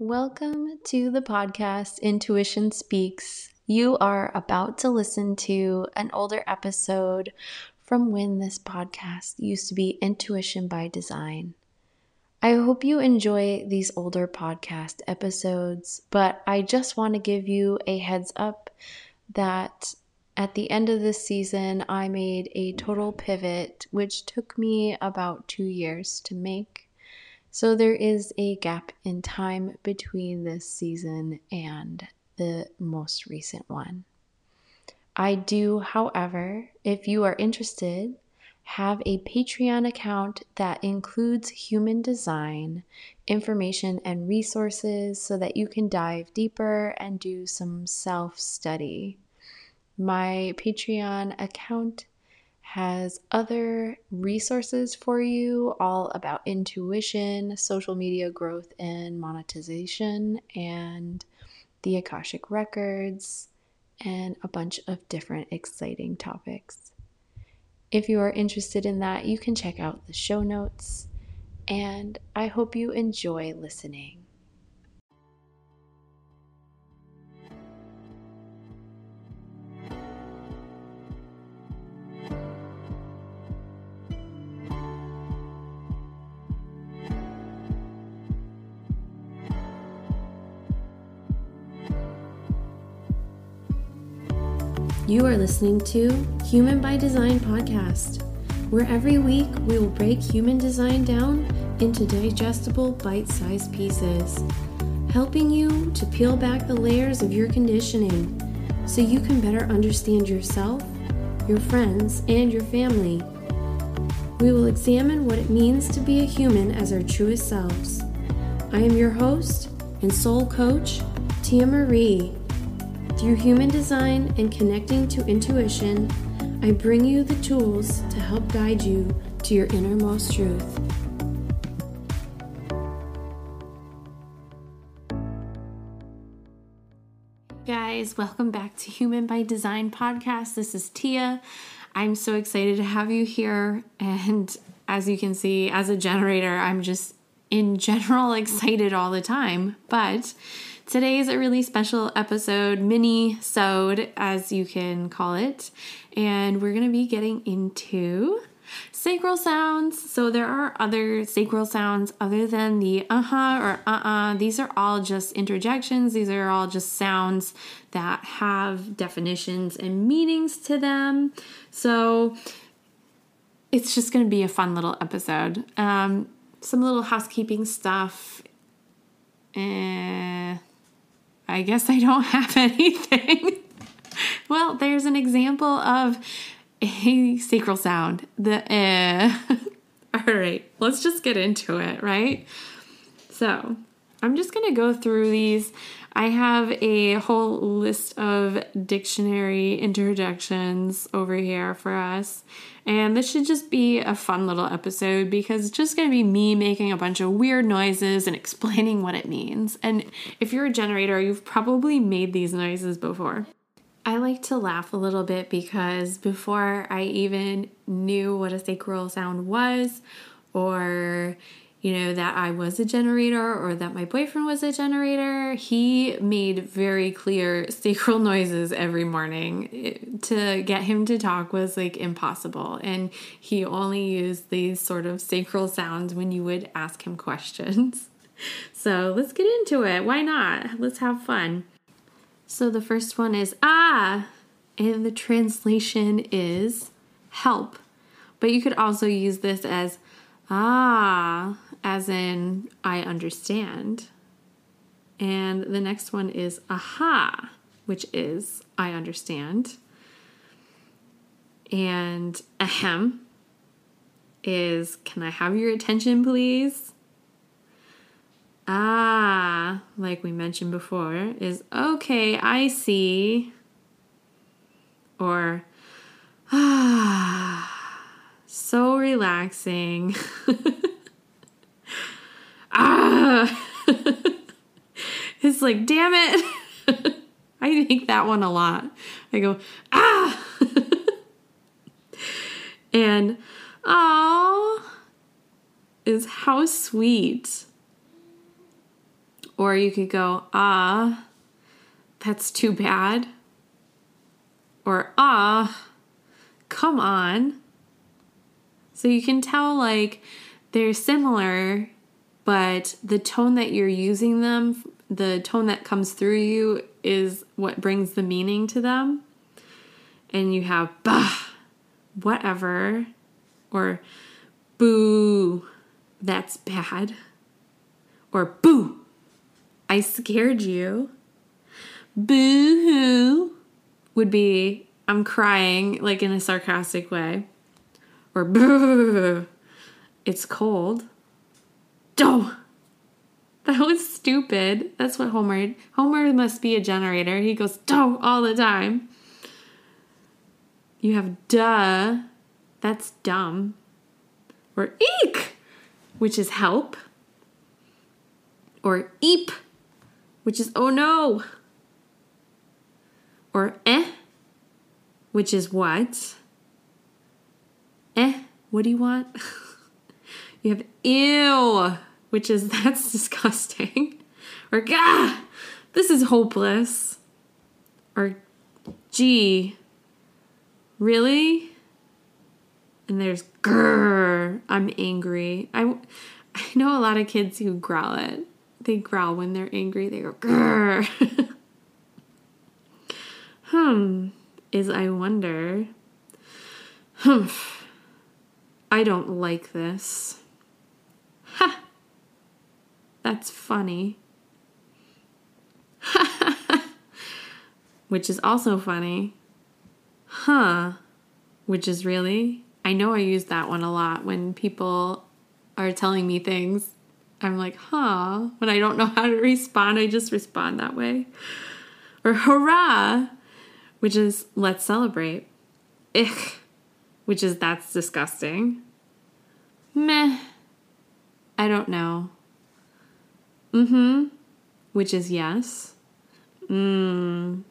Welcome to the podcast Intuition Speaks. You are about to listen to an older episode from when this podcast used to be Intuition by Design. I hope you enjoy these older podcast episodes, but I just want to give you a heads up that at the end of this season, I made a total pivot, which took me about two years to make. So there is a gap in time between this season and the most recent one. I do, however, if you are interested, have a Patreon account that includes human design information and resources so that you can dive deeper and do some self study. My Patreon account has other resources for you all about intuition, social media growth and monetization, and the Akashic Records, and a bunch of different exciting topics. If you are interested in that, you can check out the show notes, and I hope you enjoy listening. You are listening to Human by Design podcast, where every week we will break human design down into digestible, bite sized pieces, helping you to peel back the layers of your conditioning so you can better understand yourself, your friends, and your family. We will examine what it means to be a human as our truest selves. I am your host and soul coach, Tia Marie through human design and connecting to intuition, I bring you the tools to help guide you to your innermost truth. Guys, welcome back to Human by Design podcast. This is Tia. I'm so excited to have you here. And as you can see, as a generator, I'm just in general excited all the time. But Today is a really special episode, mini sode as you can call it, and we're going to be getting into sacral sounds. So there are other sacral sounds other than the uh-huh or uh-uh. These are all just interjections. These are all just sounds that have definitions and meanings to them. So it's just going to be a fun little episode. Um, some little housekeeping stuff. Eh, I guess I don't have anything. well, there's an example of a sacral sound. The eh. All right, let's just get into it, right? So, I'm just going to go through these. I have a whole list of dictionary interjections over here for us. And this should just be a fun little episode because it's just going to be me making a bunch of weird noises and explaining what it means. And if you're a generator, you've probably made these noises before. I like to laugh a little bit because before I even knew what a sacral sound was or you know, that I was a generator or that my boyfriend was a generator, he made very clear sacral noises every morning. It, to get him to talk was like impossible. And he only used these sort of sacral sounds when you would ask him questions. So let's get into it. Why not? Let's have fun. So the first one is ah, and the translation is help. But you could also use this as ah as in I understand. And the next one is aha, which is I understand. And ahem is can I have your attention, please? Ah, like we mentioned before, is okay, I see. Or ah, so relaxing. ah. It's like, damn it. I think that one a lot. I go, ah. and, oh, is how sweet. Or you could go, ah, that's too bad. Or ah, come on. So you can tell like they're similar, but the tone that you're using them, the tone that comes through you is what brings the meaning to them. And you have bah, whatever, or boo, that's bad, or boo, I scared you. Boo hoo would be I'm crying like in a sarcastic way. Or boo, it's cold. Doh. That was stupid. That's what Homer. Homer must be a generator. He goes doh all the time. You have duh. That's dumb. Or eek, which is help. Or eep, which is oh no. Or eh, which is what? Eh, what do you want? you have ew, which is that's disgusting. Or gah, this is hopeless. Or gee, really? And there's grrr, I'm angry. I, I know a lot of kids who growl it. They growl when they're angry. They go grrr. hmm, is I wonder. Humph. I don't like this. Ha! That's funny. Which is also funny. Huh. Which is really. I know I use that one a lot when people are telling me things. I'm like, huh. When I don't know how to respond, I just respond that way. Or hurrah, which is let's celebrate. Ich, which is that's disgusting. Meh, I don't know. Mm hmm, which is yes. Mmm,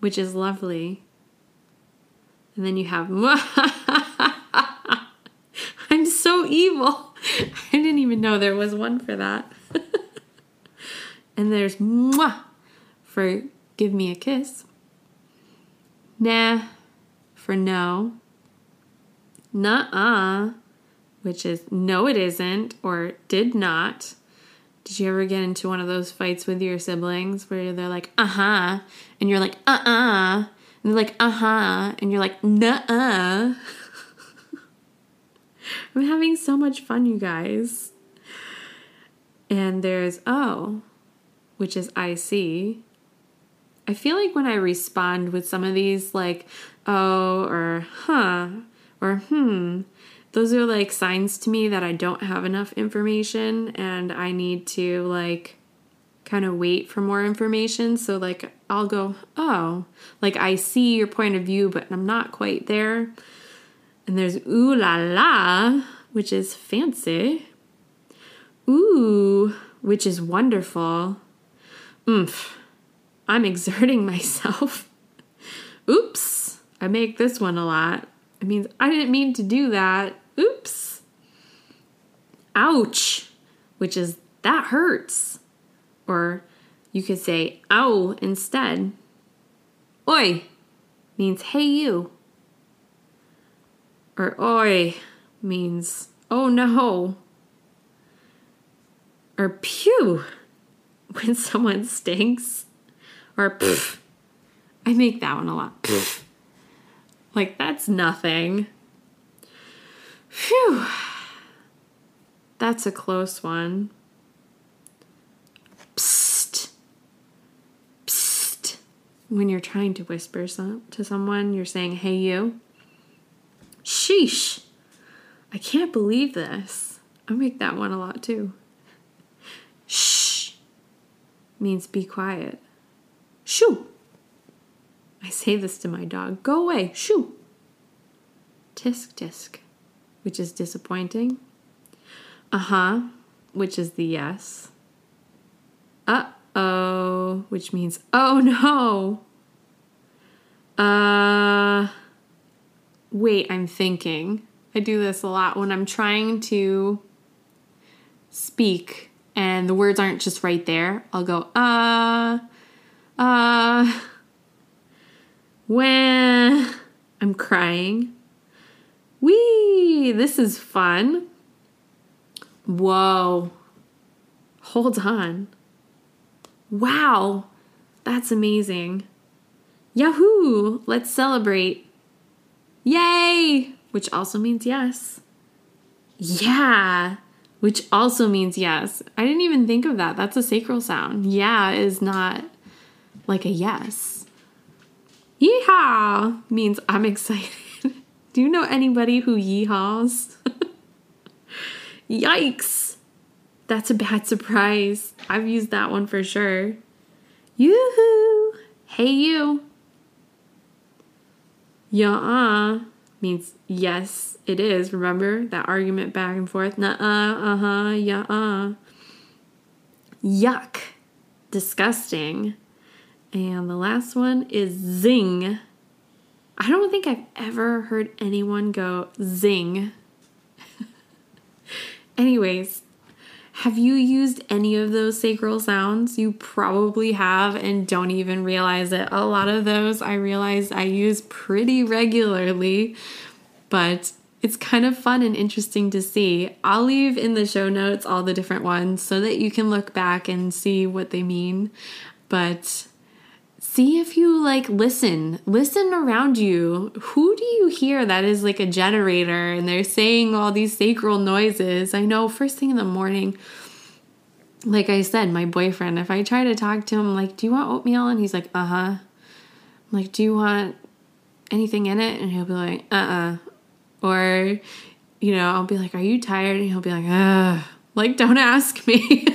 which is lovely. And then you have I'm so evil. I didn't even know there was one for that. and there's mwah for give me a kiss. Nah for no. Nuh-uh, which is no it isn't or did not. Did you ever get into one of those fights with your siblings where they're like, uh-huh, and you're like, uh-uh, and they're like, uh-huh, and you're like, nuh-uh. I'm having so much fun, you guys. And there's oh, which is I see. I feel like when I respond with some of these, like oh or huh or hmm, those are like signs to me that I don't have enough information and I need to like kind of wait for more information. So, like, I'll go, oh, like I see your point of view, but I'm not quite there. And there's ooh la la, which is fancy. Ooh, which is wonderful. Oomph, I'm exerting myself. Oops, I make this one a lot. It means I didn't mean to do that. Oops. Ouch, which is that hurts. Or you could say ow instead. Oi means hey you or oi means oh no. Or pew when someone stinks. Or pff. I make that one a lot. Like that's nothing. Phew. That's a close one. Psst. Psst. When you're trying to whisper some, to someone, you're saying, hey, you. Sheesh. I can't believe this. I make that one a lot too. Shh means be quiet. Shoo. I say this to my dog. Go away. Shoo. Tisk tisk, which is disappointing. Uh huh, which is the yes. Uh oh, which means oh no. Uh Wait, I'm thinking. I do this a lot when I'm trying to speak and the words aren't just right there, I'll go, uh, uh, when I'm crying. Wee, this is fun. Whoa. Hold on. Wow, that's amazing. Yahoo! Let's celebrate. Yay! Which also means yes. Yeah, which also means yes. I didn't even think of that. That's a sacral sound. Yeah is not like a yes. Yeehaw means I'm excited. Do you know anybody who yeehaws? Yikes! That's a bad surprise. I've used that one for sure. Yoo-hoo! Hey you! Yeah, means yes, it is. Remember that argument back and forth? Nuh uh, uh huh, yeah. Yuck. Disgusting. And the last one is zing. I don't think I've ever heard anyone go zing. Anyways, have you used any of those sacral sounds? You probably have and don't even realize it. A lot of those I realize I use pretty regularly, but it's kind of fun and interesting to see. I'll leave in the show notes all the different ones so that you can look back and see what they mean. But see if you like listen. Listen around you. Who do you hear that is like a generator and they're saying all these sacral noises? I know first thing in the morning like i said my boyfriend if i try to talk to him like do you want oatmeal? And he's like uh-huh. I'm like do you want anything in it? And he'll be like uh-uh. Or you know i'll be like are you tired? And he'll be like uh like don't ask me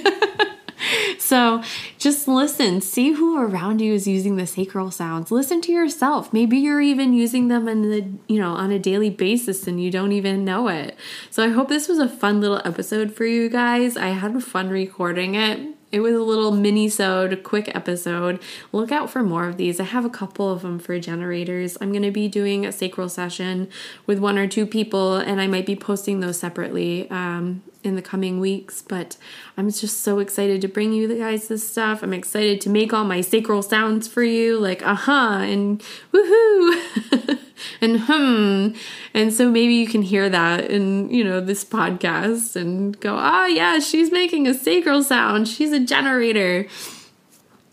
so just listen, see who around you is using the sacral sounds. Listen to yourself. Maybe you're even using them in the, you know, on a daily basis and you don't even know it. So I hope this was a fun little episode for you guys. I had fun recording it. It was a little mini-sode, quick episode. Look out for more of these. I have a couple of them for generators. I'm to be doing a sacral session with one or two people, and I might be posting those separately um, in the coming weeks. But I'm just so excited to bring you guys this stuff. I'm excited to make all my sacral sounds for you, like aha uh-huh, and woohoo. and hmm. And so maybe you can hear that in, you know, this podcast and go, ah, yeah, she's making a sacral sound. She's a generator.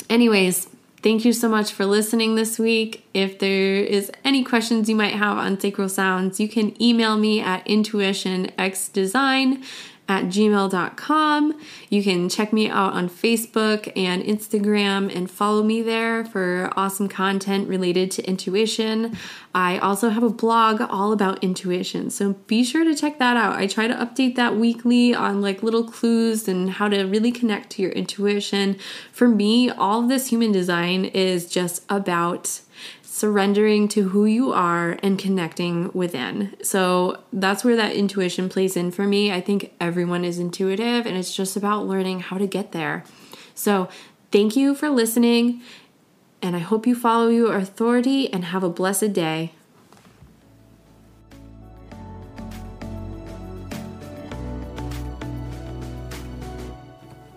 Anyways, thank you so much for listening this week. If there is any questions you might have on sacral sounds, you can email me at intuitionxdesign at gmail.com. You can check me out on Facebook and Instagram and follow me there for awesome content related to intuition. I also have a blog all about intuition, so be sure to check that out. I try to update that weekly on like little clues and how to really connect to your intuition. For me, all of this human design is just about surrendering to who you are and connecting within. So that's where that intuition plays in for me. I think everyone is intuitive and it's just about learning how to get there. So thank you for listening and I hope you follow your authority and have a blessed day.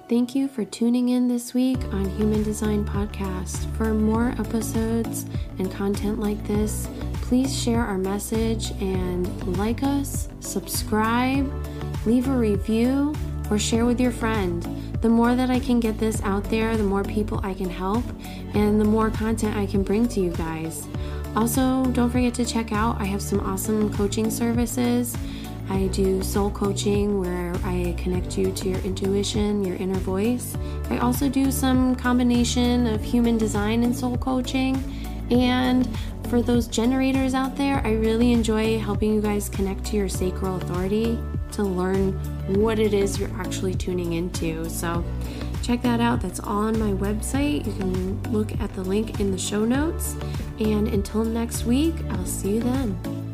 Thank you for tuning in this week on Human Design Podcast. For more episodes and content like this, please share our message and like us, subscribe, leave a review, or share with your friend. The more that I can get this out there, the more people I can help, and the more content I can bring to you guys. Also, don't forget to check out, I have some awesome coaching services I do soul coaching where I connect you to your intuition, your inner voice. I also do some combination of human design and soul coaching. And for those generators out there, I really enjoy helping you guys connect to your sacral authority to learn what it is you're actually tuning into. So, check that out. That's all on my website. You can look at the link in the show notes. And until next week, I'll see you then.